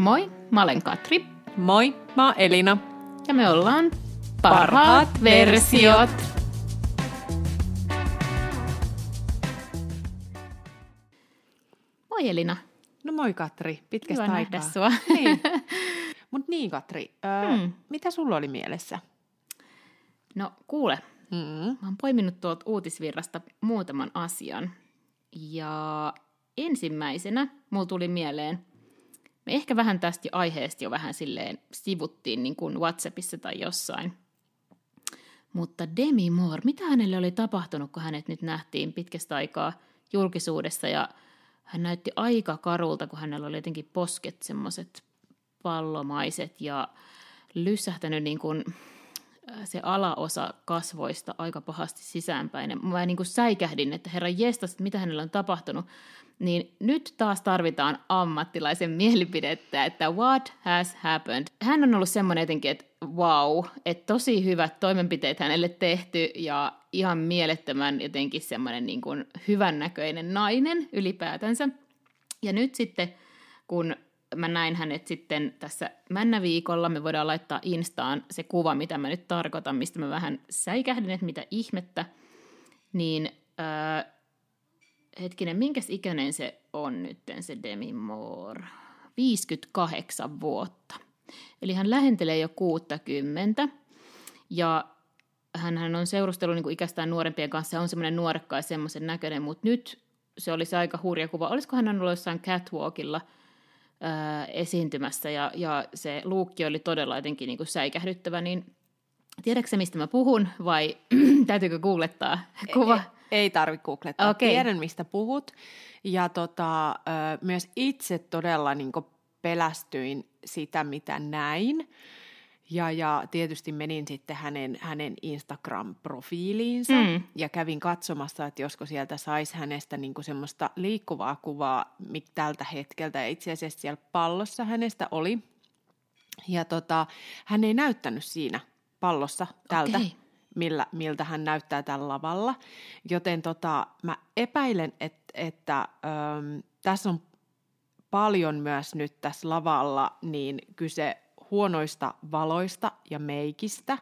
Moi, mä olen Katri. Moi, mä oon Elina. Ja me ollaan Parhaat, Parhaat versiot. Moi Elina. No moi Katri, pitkästä Hyvä aikaa. nähdä sua. Niin. Mut niin Katri, öö, Hmm. mitä sulla oli mielessä? No kuule, Mm. mä oon poiminut tuolta uutisvirrasta muutaman asian. Ja ensimmäisenä mulla tuli mieleen, me ehkä vähän tästä aiheesta jo vähän silleen sivuttiin niin kuin Whatsappissa tai jossain. Mutta Demi Moore, mitä hänelle oli tapahtunut, kun hänet nyt nähtiin pitkästä aikaa julkisuudessa ja hän näytti aika karulta, kun hänellä oli jotenkin posket semmoiset pallomaiset ja lyssähtänyt niin kuin se alaosa kasvoista aika pahasti sisäänpäin. Mä niin kuin säikähdin, että herra jestas, mitä hänellä on tapahtunut. Niin nyt taas tarvitaan ammattilaisen mielipidettä, että what has happened. Hän on ollut semmoinen jotenkin, että wow, että tosi hyvät toimenpiteet hänelle tehty ja ihan mielettömän jotenkin semmoinen niin kuin hyvännäköinen nainen ylipäätänsä. Ja nyt sitten, kun mä näin hänet sitten tässä männäviikolla, me voidaan laittaa Instaan se kuva, mitä mä nyt tarkoitan, mistä mä vähän säikähdin, että mitä ihmettä, niin äh, hetkinen, minkäs ikäinen se on nyt se Demi Moore? 58 vuotta. Eli hän lähentelee jo 60 ja hän on seurustellut niin kuin ikästään nuorempien kanssa on semmoinen nuorekka ja semmoisen näköinen, mutta nyt se olisi aika hurja kuva. Olisiko hän ollut jossain catwalkilla ää, esiintymässä ja, ja se luukki oli todella jotenkin niin kuin säikähdyttävä, niin tiedätkö mistä mä puhun vai täytyykö googlettaa kuva? Ei, ei tarvitse googlettaa, Okei. tiedän mistä puhut. Ja tota, myös itse todella niin pelästyin sitä, mitä näin. Ja, ja tietysti menin sitten hänen, hänen Instagram-profiiliinsa Mm. ja kävin katsomassa, että josko sieltä saisi hänestä niin semmoista liikkuvaa kuvaa mik- tältä hetkeltä. Ja itse asiassa siellä pallossa hänestä oli. Ja tota, hän ei näyttänyt siinä pallossa tältä, Okei. millä, miltä hän näyttää tällä lavalla. Joten tota, mä epäilen, että, että äm, tässä on paljon myös nyt tässä lavalla niin kyse huonoista valoista ja meikistä,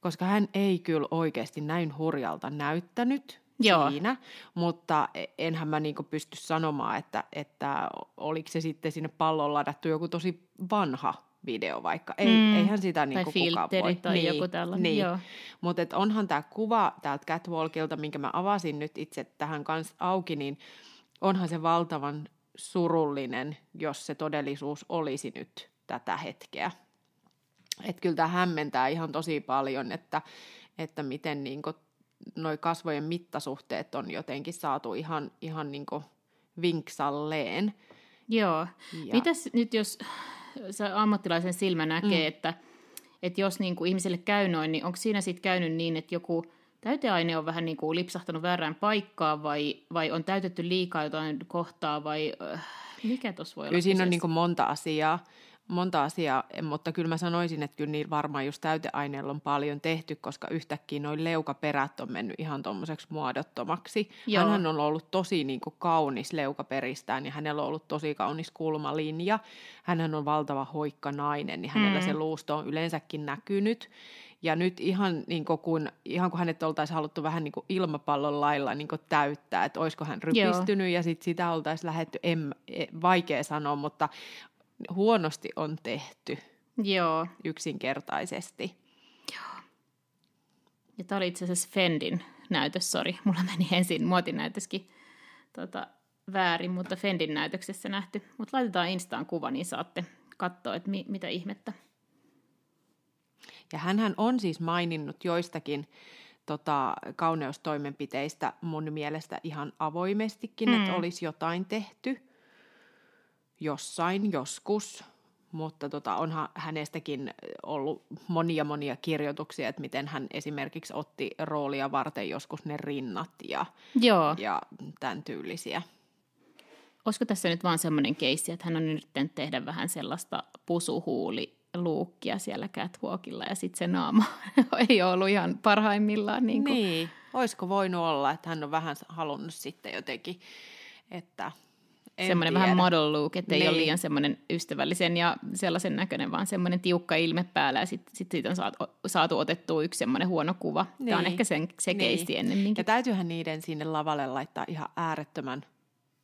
koska hän ei kyllä oikeasti näin hurjalta näyttänyt Joo. siinä, mutta enhän mä niinku pysty sanomaan, että, että oliko se sitten sinne palloon ladattu joku tosi vanha video vaikka. Ei, Mm. Eihän sitä Tai niinku kukaan voi. tai joku tällainen, Niin. Mutta onhan tämä kuva täältä Catwalkilta, minkä mä avasin nyt itse tähän kanssa auki, niin onhan se valtavan surullinen, jos se todellisuus olisi nyt tätä hetkeä. Että kyllä tämä hämmentää ihan tosi paljon, että, että miten niinku noi kasvojen mittasuhteet on jotenkin saatu ihan, ihan niinku vinksalleen. Joo. Ja- Mitäs nyt, jos se ammattilaisen silmä näkee, mm. että, että jos niin kuin ihmiselle käy noin, niin onko siinä sitten käynyt niin, että joku täyteaine on vähän niin kuin lipsahtanut väärään paikkaan vai, vai on täytetty liikaa jotain kohtaa vai äh, mikä tuossa voi Kyllä olla siinä on niin kuin monta asiaa, monta asiaa, mutta kyllä mä sanoisin, että kyllä niin varmaan just täyteaineella on paljon tehty, koska yhtäkkiä noin leukaperät on mennyt ihan tuommoiseksi muodottomaksi. Joo. Hänhän on ollut tosi niin kuin kaunis leukaperistään ja hänellä on ollut tosi kaunis kulmalinja. Hänhän on valtava hoikka nainen, niin hänellä Mm. se luusto on yleensäkin näkynyt. Ja nyt ihan, niin kuin kun, ihan kun hänet oltaisiin haluttu vähän niin kuin ilmapallon lailla niin kuin täyttää, että olisiko hän rypistynyt ja sit sitä oltaisiin lähetty, en, e- vaikea sanoa, mutta huonosti on tehty Joo. yksinkertaisesti. Ja tämä oli itse asiassa Fendin näytös, sori. Mulla meni ensin muotinäytöskin tota, väärin, mutta Fendin näytöksessä nähty. Mutta laitetaan Instaan kuva, niin saatte katsoa, että mi- mitä ihmettä. Ja hänhän on siis maininnut joistakin tota, kauneustoimenpiteistä mun mielestä ihan avoimestikin, mm. että olisi jotain tehty jossain, joskus. Mutta tota, onhan hänestäkin ollut monia monia kirjoituksia, että miten hän esimerkiksi otti roolia varten joskus ne rinnat ja, Joo. ja tämän tyylisiä. Olisiko tässä nyt vaan semmoinen keissi, että hän on yrittänyt tehdä vähän sellaista pusuhuuliluukkia siellä catwalkilla ja sitten se naama ei ole ollut ihan parhaimmillaan. Niin kuin. Niin, olisiko voinut olla, että hän on vähän halunnut sitten jotenkin, että En semmoinen vähän tiedä. model look, ettei niin. ole liian semmoinen ystävällisen ja sellaisen näköinen, vaan semmoinen tiukka ilme päällä ja sitten sit siitä on saatu, saatu otettua yksi semmoinen huono kuva. Niin. Tämä on ehkä sen, se Niin. keisti ennemminkin. Ja täytyyhän niiden sinne lavalle laittaa ihan äärettömän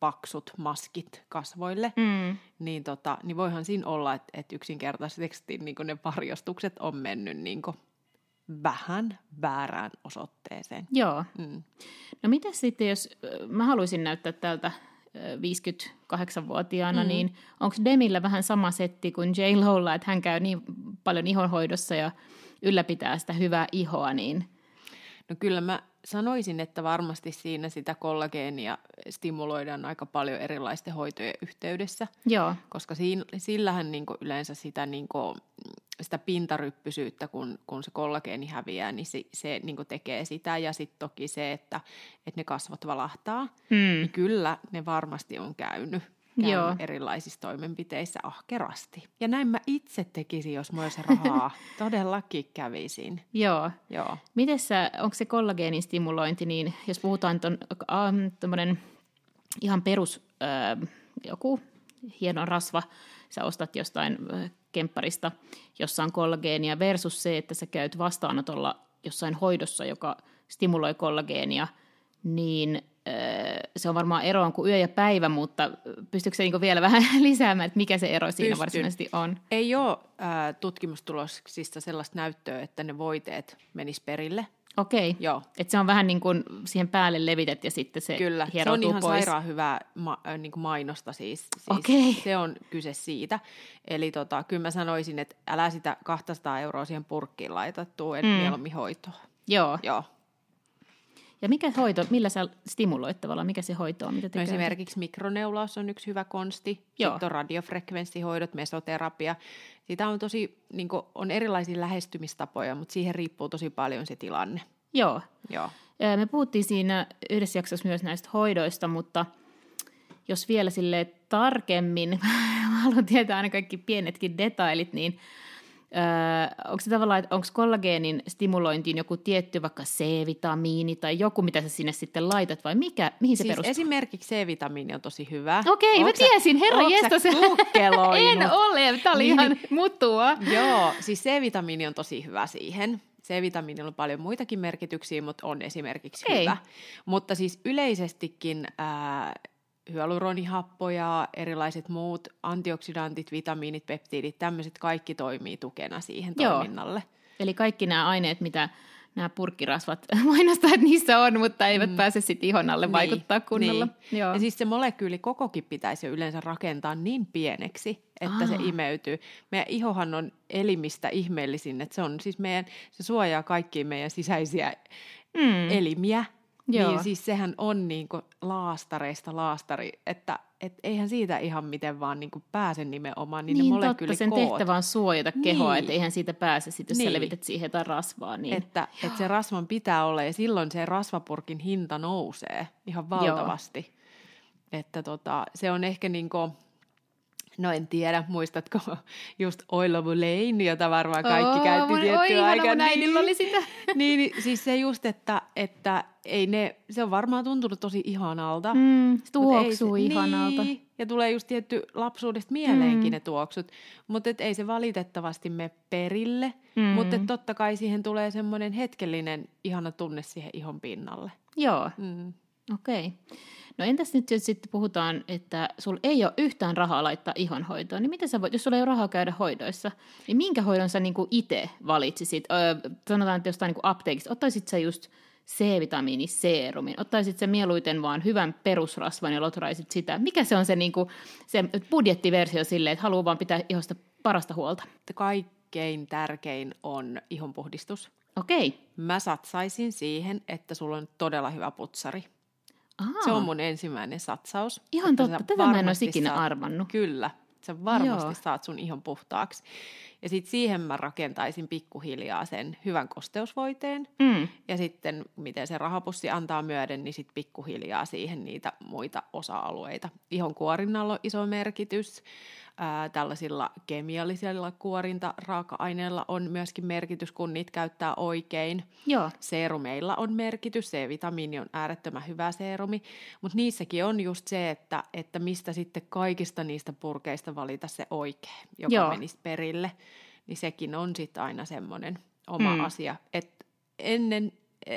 paksut maskit kasvoille, Mm. niin, tota, niin voihan siinä olla, että, että yksinkertaisesti niin ne varjostukset on mennyt niin vähän väärään osoitteeseen. Joo. Mm. No mitä sitten, jos mä haluaisin näyttää tältä 58-vuotiaana, mm. niin onko Demillä vähän sama setti kuin J. Lolla, että hän käy niin paljon ihonhoidossa ja ylläpitää sitä hyvää ihoa, niin No kyllä mä sanoisin, että varmasti siinä sitä kollageenia stimuloidaan aika paljon erilaisten hoitojen yhteydessä, joo, koska siinä, sillähän niin yleensä sitä, niin sitä pintaryppysyyttä, kun, kun se kollageeni häviää, niin se, se niin tekee sitä. Ja sitten toki se, että, että ne kasvot valahtaa, mm. niin kyllä ne varmasti on käynyt. Joo. erilaisissa toimenpiteissä ahkerasti. Ja näin mä itse tekisin, jos mulla olisi rahaa. Todellakin kävisin. joo. Joo. Miten sä, onko se kollageenin stimulointi, niin jos puhutaan ton, ähm, ihan perus äh, joku hieno rasva, sä ostat jostain äh, kempparista, jossa on kollageenia versus se, että sä käyt vastaanotolla jossain hoidossa, joka stimuloi kollageenia, niin äh, se on varmaan eroon kuin yö ja päivä, mutta pystyykö se niinku vielä vähän lisäämään, että mikä se ero siinä Pystyn. varsinaisesti on? Ei ole äh, tutkimustuloksista sellaista näyttöä, että ne voiteet menis perille. Okei, Joo, että se on vähän niin kuin siihen päälle levität ja sitten se kyllä. Se on ihan pois. sairaan hyvää ma- niin kuin mainosta siis. siis Okei. Se on kyse siitä. Eli tota, kyllä mä sanoisin, että älä sitä 200 euroa siihen purkkiin laitattua, että Mm. mm. mieluummin hoitoa. Joo. Joo. Ja mikä hoito, millä sä stimuloit tavallaan, mikä se hoito on, mitä te No esimerkiksi mikroneulaus on yksi hyvä konsti. Joo. Sitten on radiofrekvenssihoidot, mesoterapia. Sitä on tosi, niin kuin, on erilaisia lähestymistapoja, mutta siihen riippuu tosi paljon se tilanne. Joo. Joo. Me puhuttiin siinä yhdessä jaksossa myös näistä hoidoista, mutta jos vielä sille tarkemmin, haluan tietää aina kaikki pienetkin detailit, niin ää, onko se tavallaan, että onko kollageenin stimulointiin joku tietty vaikka C-vitamiini tai joku, mitä sä sinne sitten laitat vai mikä, mihin se Siis perustuu? esimerkiksi C-vitamiini on tosi hyvä. Okei, mä Ootko sä- tiesin, herra jestas. googleoinut? En ole, tää oli Niin, ihan mutua. Joo, siis C-vitamiini on tosi hyvä siihen. C-vitamiinilla on paljon muitakin merkityksiä, mutta on esimerkiksi Okei. hyvä. Mutta siis yleisestikin ää, hyaluronihappoja, erilaiset muut antioksidantit, vitamiinit, peptiidit, tämmöiset kaikki toimii tukena siihen Joo. toiminnalle. Eli kaikki nämä aineet, mitä nämä purkkirasvat mainostaa, että niissä on, mutta eivät mm. pääse sitten ihon alle vaikuttaa kunnolla. Niin. Joo. Ja siis se molekyyli kokokin pitäisi jo yleensä rakentaa niin pieneksi, että se Aa. imeytyy. Meidän ihohan on elimistä ihmeellisin, että se on siis meidän, se suojaa kaikkia meidän sisäisiä mm. elimiä. Joo. Niin siis sehän on niinku laastareista laastari, että et eihän siitä ihan miten vaan niinku pääse nimenomaan, niin, niin ne totta, sen tehtävä on suojata niin. kehoa, Niin. että eihän siitä pääse, sit, jos niin. sä Niin. levität siihen jotain rasvaa. Niin. Että, että se rasvan pitää olla ja silloin se rasvapurkin hinta nousee ihan valtavasti. Että tota, se on ehkä niin kuin, no en tiedä, muistatko just Oil of Lane, jota varmaan kaikki Oo, käytti mun- tiettyä oi, aikaa. mun äidillä oli sitä. niin, niin, siis se just, että, että ei ne, se on varmaan tuntunut tosi ihanalta. Mm, mut ei tuoksuu se- ihanalta. Niin, ja tulee just tietty lapsuudesta mieleenkin Mm. ne tuoksut, mutta ei se valitettavasti mene perille. Mm. Mutta totta kai siihen tulee semmoinen hetkellinen ihana tunne siihen ihon pinnalle. Joo, Mm. okei. No entäs nyt, jos sitten puhutaan, että sulla ei ole yhtään rahaa laittaa ihonhoitoon, niin miten sä voit, jos sulla ei ole rahaa käydä hoidoissa, niin minkä hoidon sä niinku itse valitsisit? Öö, sanotaan, että jostain niinku apteekista, ottaisit sä just C-vitamiiniseerumin, ottaisit sä mieluiten vaan hyvän perusrasvan ja lotraisit sitä. Mikä se on se, niinku, se budjettiversio silleen, että haluaa vaan pitää ihosta parasta huolta? Kaikkein tärkein on ihonpuhdistus. Okei. Mä satsaisin siihen, että sulla on todella hyvä putsari. Ahaa. Se on mun ensimmäinen satsaus. Ihan totta, tätä mä en olisi ikinä arvannut. Kyllä, sä varmasti Joo. saat sun ihon puhtaaksi. Ja sitten siihen mä rakentaisin pikkuhiljaa sen hyvän kosteusvoiteen. Mm. Ja sitten miten se rahapussi antaa myöden, niin sitten pikkuhiljaa siihen niitä muita osa-alueita. Ihon kuorinnalla on iso merkitys. Ää, tällaisilla kemiallisilla kuorinta-raaka-aineilla on myöskin merkitys, kun niitä käyttää oikein. Joo. Seerumeilla on merkitys, C-vitamiini on äärettömän hyvä seerumi, mutta niissäkin on just se, että, että mistä sitten kaikista niistä purkeista valita se oikea, joka Joo. menisi perille, niin sekin on sitten aina semmoinen oma Mm. asia. Et ennen,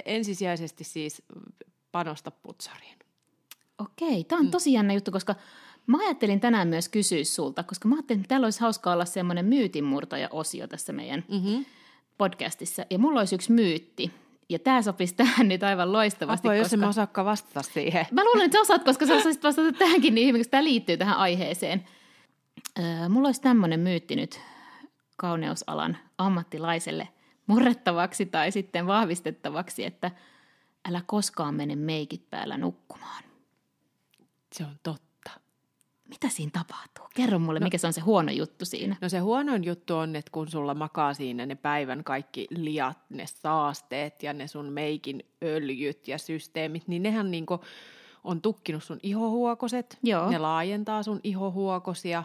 ensisijaisesti siis panosta putsariin. Okei, tämä on tosi jännä juttu, koska mä ajattelin tänään myös kysyä sulta, koska mä ajattelin, että täällä olisi hauskaa olla semmoinen myytinmurtaja-osio tässä meidän Mm-hmm. podcastissa. Ja mulla olisi yksi myytti, ja tämä sopisi tähän nyt aivan loistavasti, Apua, jos koska... en mä osaakaan vastata siihen. Mä luulen, että sä osaat, koska sä osaisit vastata tähänkin niin hyvin, koska tämä liittyy tähän aiheeseen. Öö, mulla olisi tämmöinen myytti nyt kauneusalan ammattilaiselle murrettavaksi tai sitten vahvistettavaksi, että älä koskaan mene meikit päällä nukkumaan. Se on totta. Mitä siinä tapahtuu? Kerro mulle, no, mikä se on se huono juttu siinä. No se huonoin juttu on, että kun sulla makaa siinä ne päivän kaikki liat, ne saasteet ja ne sun meikin öljyt ja systeemit, niin nehän niinku on tukkinut sun ihohuokoset. Joo. Ne laajentaa sun ihohuokosia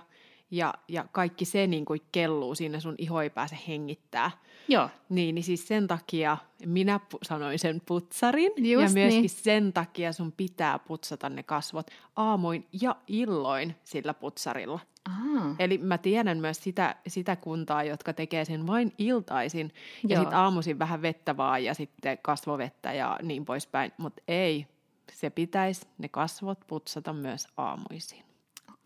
ja, ja kaikki se niinku kelluu siinä, sun iho ei pääse hengittää. Joo, Niin, niin siis sen takia minä pu- sanoin sen putsarin ja Just myöskin niin. sen takia sun pitää putsata ne kasvot aamuin ja illoin sillä putsarilla. Aa, Eli mä tiedän myös sitä, sitä kuntaa, jotka tekee sen vain iltaisin ja Joo. sitten aamuisin vähän vettä vaan ja sitten kasvovettä ja niin poispäin. Mutta ei, se pitäisi ne kasvot putsata myös aamuisin.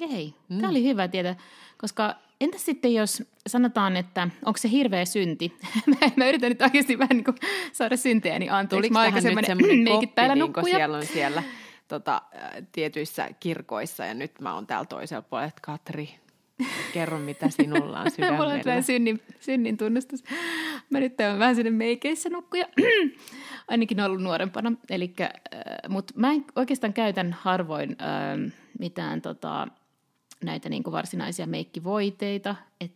Okei. Mm. Tämä oli hyvä tietää, koska entäs sitten jos sanotaan, että onko se hirveä synti? mä, mä yritän nyt oikeasti vähän niin kuin saada syntejäni anteeksi. Tuliko Mä aika nyt semmoinen meikit koppi, niin kuin nukkuja. siellä on siellä tota, äh, tietyissä kirkoissa ja nyt mä oon täällä toisella puolella, että Katri, kerro mitä sinulla on Mulla on sydämellä. vähän synnin, synnin tunnustus. Mä nyt olen vähän sinne meikeissä nukkuja, ainakin ollut nuorempana. Elikkä, äh, Mutta mä en oikeastaan käytän harvoin äh, mitään tota, näitä niinku varsinaisia meikkivoiteita. Et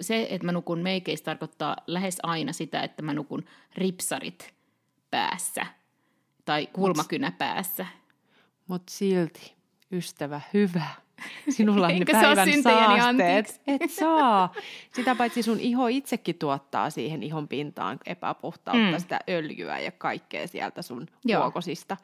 se, että mä nukun meikeissä tarkoittaa lähes aina sitä, että mä nukun ripsarit päässä tai kulmakynä päässä. Mutta silti, ystävä, hyvä. Sinulla on ne saa päivän saasteet. Et saa. Sitä paitsi sun iho itsekin tuottaa siihen ihon pintaan epäpuhtautta, mm. sitä öljyä ja kaikkea sieltä sun Joo. huokosista.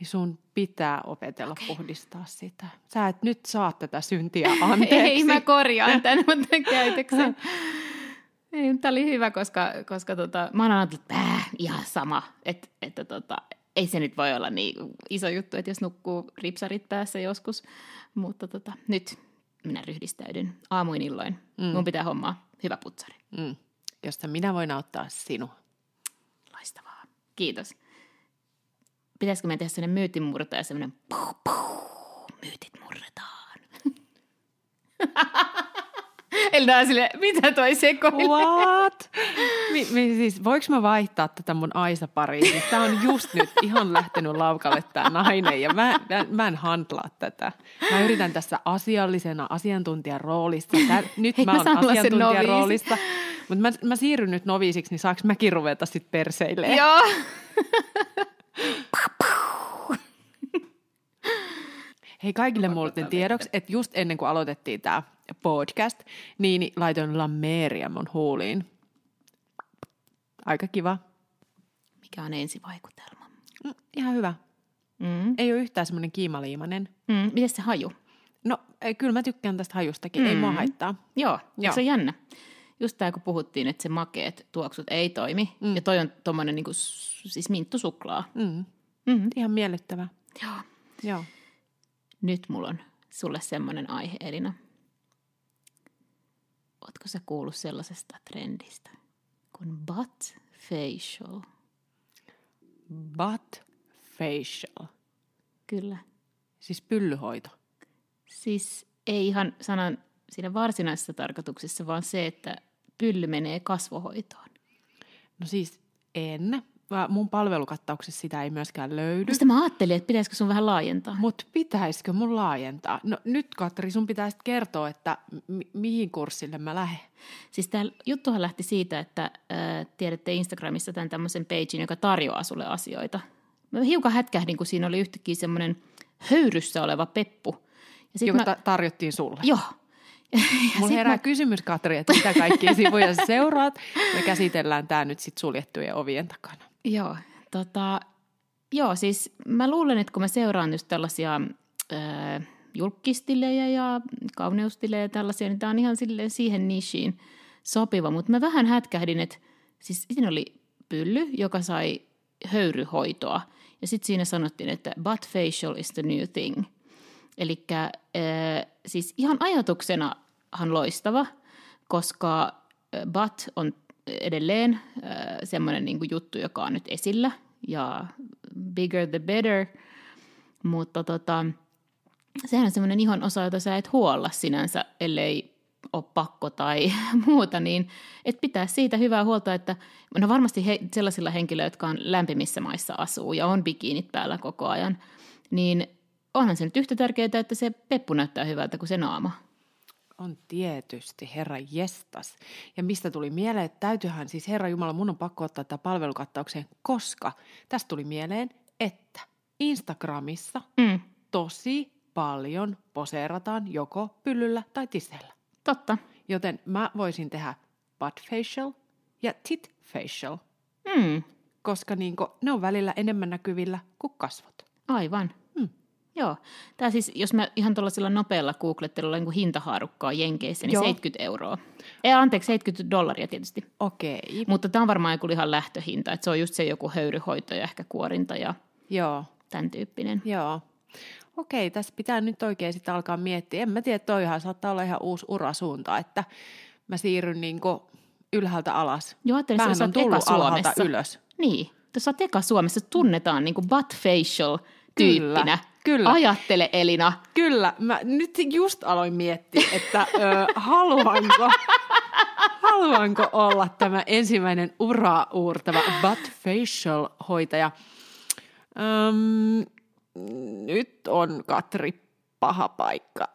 Niin sun pitää opetella okay. puhdistaa sitä. Sä et nyt saa tätä syntiä anteeksi. Ei, mä korjaan tämän mutta käytöksen. Ei, tämä oli hyvä, koska, koska tota, mä oon aina ajatellut, että äh, ihan sama, että, että tota, ei se nyt voi olla niin iso juttu, että jos nukkuu ripsarit päässä joskus, mutta tota, nyt minä ryhdistäydyn aamuin illoin. Mm. Mun pitää hommaa hyvä putsari. Mm. Josta minä voin auttaa sinua. Loistavaa. Kiitos. Pitäisikö me tehdä sellainen myytin ja sellainen puh, puh, myytit murretaan. Eli on sille, mitä toi sekoilee? What? Mi, mi, siis, voinko mä vaihtaa tätä mun Aisa-pariin? Siis tää on just nyt ihan lähtenyt laukalle tää nainen ja mä, mä, mä en handlaa tätä. Mä yritän tässä asiallisena asiantuntijan roolissa. Tää, nyt Hei, mä mä oon asiantuntijan roolissa. Mutta mä, mä siirryn nyt noviisiksi, niin saaks mäkin ruveta sit perseilee? Joo. Hei kaikille muuten tiedoksi, että just ennen kuin aloitettiin tämä podcast, niin laitoin Lameria mun huuliin. Aika kiva. Mikä on ensivaikutelma? Mm, ihan hyvä. Mm. Ei ole yhtään semmoinen kiimaliimainen. Mm. Miten se haju? No, ei, kyllä mä tykkään tästä hajustakin, mm. ei mua haittaa. Joo, Joo. Joo. se on jännä. Just tämä, kun puhuttiin, että se makeet tuoksut ei toimi. Mm. Ja toi on tuommoinen niinku, s- siis minttusuklaa. Mm. Mm-hmm. Ihan miellyttävä. Joo. Joo. Nyt mulla on sulle semmoinen aihe, Elina. Ootko sä kuullut sellaisesta trendistä kuin butt facial? Butt facial. Kyllä. Siis pyllyhoito. Siis ei ihan sanan siinä varsinaisessa tarkoituksessa, vaan se, että pylly menee kasvohoitoon. No siis en. Mun palvelukattauksessa sitä ei myöskään löydy. Mistä mä ajattelin, että pitäisikö sun vähän laajentaa? Mutta pitäisikö mun laajentaa? No nyt Katri, sun pitäisi kertoa, että mi- mihin kurssille mä lähden. Siis tämä juttuhan lähti siitä, että äh, tiedätte Instagramissa tämän tämmöisen pagein, joka tarjoaa sulle asioita. Mä hiukan hätkähdin, kun siinä oli yhtäkkiä semmoinen höyryssä oleva peppu. Ja sit Joka mä, ta- tarjottiin sulle. joo. Mulla herää mä- kysymys, Katri, että mitä kaikkia sivuja seuraat. Me käsitellään tämä nyt sit suljettujen ovien takana. Joo, tota, joo, siis mä luulen, että kun mä seuraan just tällaisia äh, julkistilejä ja kauneustilejä ja tällaisia, niin tämä on ihan silleen siihen nishiin sopiva. Mutta mä vähän hätkähdin, että siis siinä oli pylly, joka sai höyryhoitoa. Ja sitten siinä sanottiin, että butt facial is the new thing. Eli siis ihan ajatuksenahan loistava, koska butt on edelleen semmoinen niin juttu, joka on nyt esillä. Ja bigger the better. Mutta tota, sehän on semmoinen ihon osa, jota sä et huolla sinänsä, ellei ole pakko tai muuta, niin et pitää siitä hyvää huolta, että no varmasti he, sellaisilla henkilöillä, jotka on lämpimissä maissa asuu ja on bikiinit päällä koko ajan, niin onhan se nyt yhtä tärkeää, että se peppu näyttää hyvältä kuin se naama. On tietysti, herra jestas. Ja mistä tuli mieleen, että täytyyhän siis, herra Jumala, mun on pakko ottaa tämä palvelukattaukseen, koska tästä tuli mieleen, että Instagramissa Mm, tosi paljon poseerataan joko pyllyllä tai tisseillä. totta. Joten mä voisin tehdä butt facial ja tit facial, Mm, koska niinku, ne on välillä enemmän näkyvillä kuin kasvot. aivan. Joo. Tämä siis, jos mä ihan tuollaisella nopealla googlettelulla niin hintahaarukkaa Jenkeissä, niin Joo. 70 euroa. Ei, anteeksi, 70 dollaria tietysti. Okei, Mutta tämä on varmaan joku ihan lähtöhinta, että se on just se joku höyryhoito ja ehkä kuorinta ja joo, tämän tyyppinen. joo. Okei, tässä pitää nyt oikein sitten alkaa miettiä. En mä tiedä, toihan saattaa olla ihan uusi urasuunta, että mä siirryn niinku ylhäältä alas. Joo, ajattelin, Mähän on tullut alhaalta Suomessa. ylös. Niin, jos olet eka Suomessa, tunnetaan niin kuin butt facial tyyppinä. kyllä. Ajattele Elina. Kyllä, mä nyt just aloin miettiä, että ö, haluanko, haluanko olla tämä ensimmäinen uraa uurtava butt facial hoitaja. Öm, nyt on Katri paha paikka.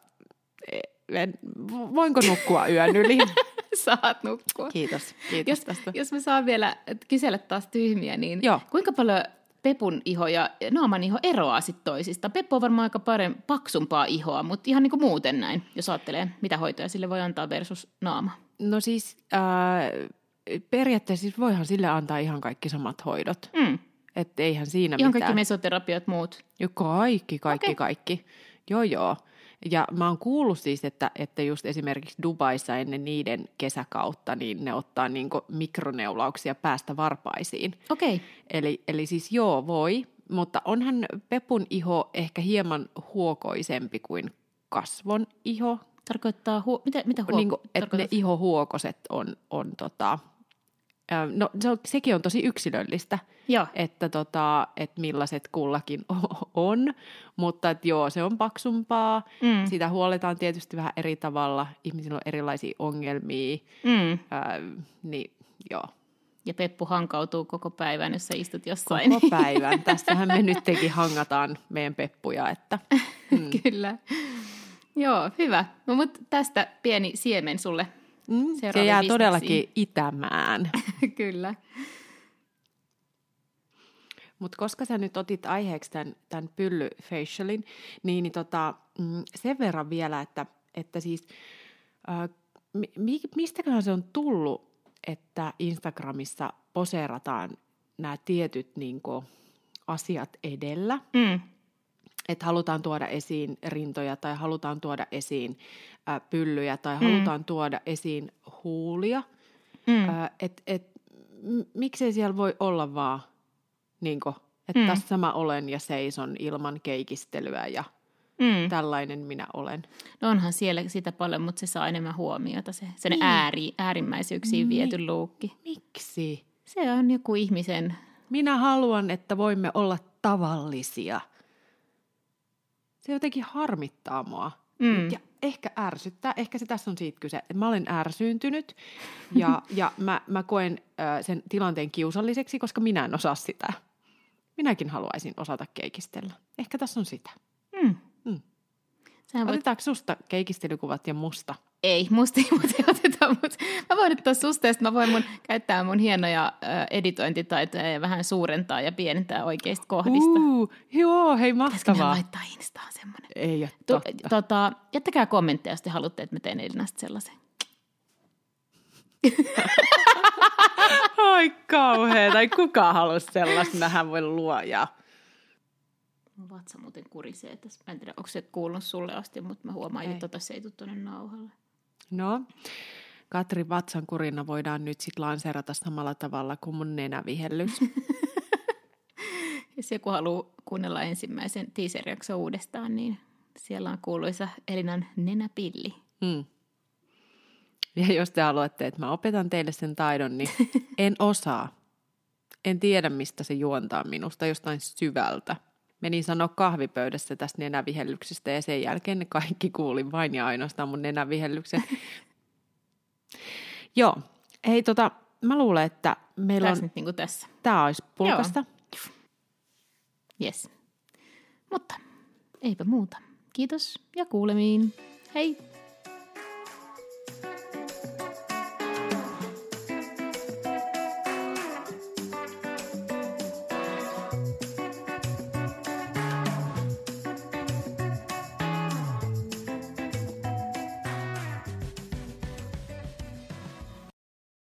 E- En, voinko nukkua yön yli? Saat nukkua. Kiitos, kiitos Jos, tästä. jos mä saan vielä kysellä taas tyhmiä, niin Joo. kuinka paljon Pepun iho ja naaman iho eroaa sitten toisista? Peppu on varmaan aika parem, paksumpaa ihoa, mutta ihan niin kuin muuten näin, jos ajattelee, mitä hoitoja sille voi antaa versus naama. No siis äh, periaatteessa siis voihan sille antaa ihan kaikki samat hoidot. Mm. Että eihän siinä Ihan mitään. kaikki mesoterapiat muut. Jo kaikki, kaikki, okay. kaikki. Joo, joo. Ja mä oon kuullut siis, että, että just esimerkiksi Dubaissa ennen niiden kesäkautta, niin ne ottaa niinku mikroneulauksia päästä varpaisiin. Okei, Eli, eli siis joo, voi, mutta onhan Pepun iho ehkä hieman huokoisempi kuin kasvon iho. tarkoittaa, huo- mitä, mitä huo- Niin kuin, että ne ihohuokoset on, on tota, no se on, sekin on tosi yksilöllistä, Joo, että, tota, että millaiset kullakin on, mutta että joo, se on paksumpaa. Mm. Sitä huoletaan tietysti vähän eri tavalla. Ihmisillä on erilaisia ongelmia, mm. ää, niin joo, ja Peppu hankautuu koko päivän, jos sä istut jossain. koko päivän. Tässähän me nytkin hangataan meidän peppuja, että Mm. Kyllä. Joo, hyvä. No, mutta tästä pieni siemen sulle. Mm, se jää bisneksiin. todellakin itämään. Kyllä. Mutta koska sä nyt otit aiheeksi tämän, tämän pyllyfacialin, niin, niin tota, mm, sen verran vielä, että, että siis äh, mi, mistäköhän se on tullut, että Instagramissa poseerataan nämä tietyt niin kuin, asiat edellä, Mm. Että halutaan tuoda esiin rintoja tai halutaan tuoda esiin äh, pyllyjä tai Mm. halutaan tuoda esiin huulia, Mm. Ää, et, et, m- miksei siellä voi olla vaan, niin että Mm. tässä mä olen ja seison ilman keikistelyä ja Mm. tällainen minä olen. No onhan siellä sitä paljon, mutta se saa enemmän huomiota, se, se Niin. ääri, äärimmäisyyksiin Niin. viety luukki. Miksi? Se on joku ihmisen, Minä haluan, että voimme olla tavallisia. Se jotenkin harmittaa mua. mm. Ja ehkä ärsyttää, ehkä se tässä on siitä kyse, että mä olen ärsyyntynyt ja, ja mä, mä koen äh, sen tilanteen kiusalliseksi, koska minä en osaa sitä. Minäkin haluaisin osata keikistellä. Ehkä tässä on sitä. Mm. Mm. Voit... Otetaanko susta keikistelykuvat ja musta? Ei, musta ei muuten oteta, mutta mä voin ottaa susta sit mä voin mun, käyttää mun hienoja editointitaitoja ja vähän suurentaa ja pienentää oikeista kohdista. Uh, joo, hei Pitäisikö mahtavaa. laittaa Instaan semmoinen? Ei ole Tu- totta. tota, jättäkää kommentteja, jos te haluatte, että mä teen Elinasta sellaisen. Ai kauhea, tai kuka halusi sellaista nähdä voi luoja. Mun vatsa muuten kurisee tässä. Mä en tiedä, onko se kuulunut sulle asti, mutta mä huomaan, Ei. että tota se ei tule tuonne nauhalle. No, Katri Vatsan kurina voidaan nyt sitten lanseerata samalla tavalla kuin mun nenävihellys. Jos joku haluaa kuunnella ensimmäisen teaser uudestaan, niin siellä on kuuluisa Elinan nenäpilli. Mm. Ja jos te haluatte, että mä opetan teille sen taidon, niin en osaa. En tiedä, mistä se juontaa minusta jostain syvältä. Menin sanoa kahvipöydässä tästä nenävihellyksestä ja sen jälkeen ne kaikki kuuli vain ja ainoastaan mun nenävihellyksen. Joo, hei tota, mä luulen, että meillä Tässä on, nyt niin kuin tässä. tää olisi pulkasta. Yes. Mutta eipä muuta. Kiitos ja kuulemiin. Hei!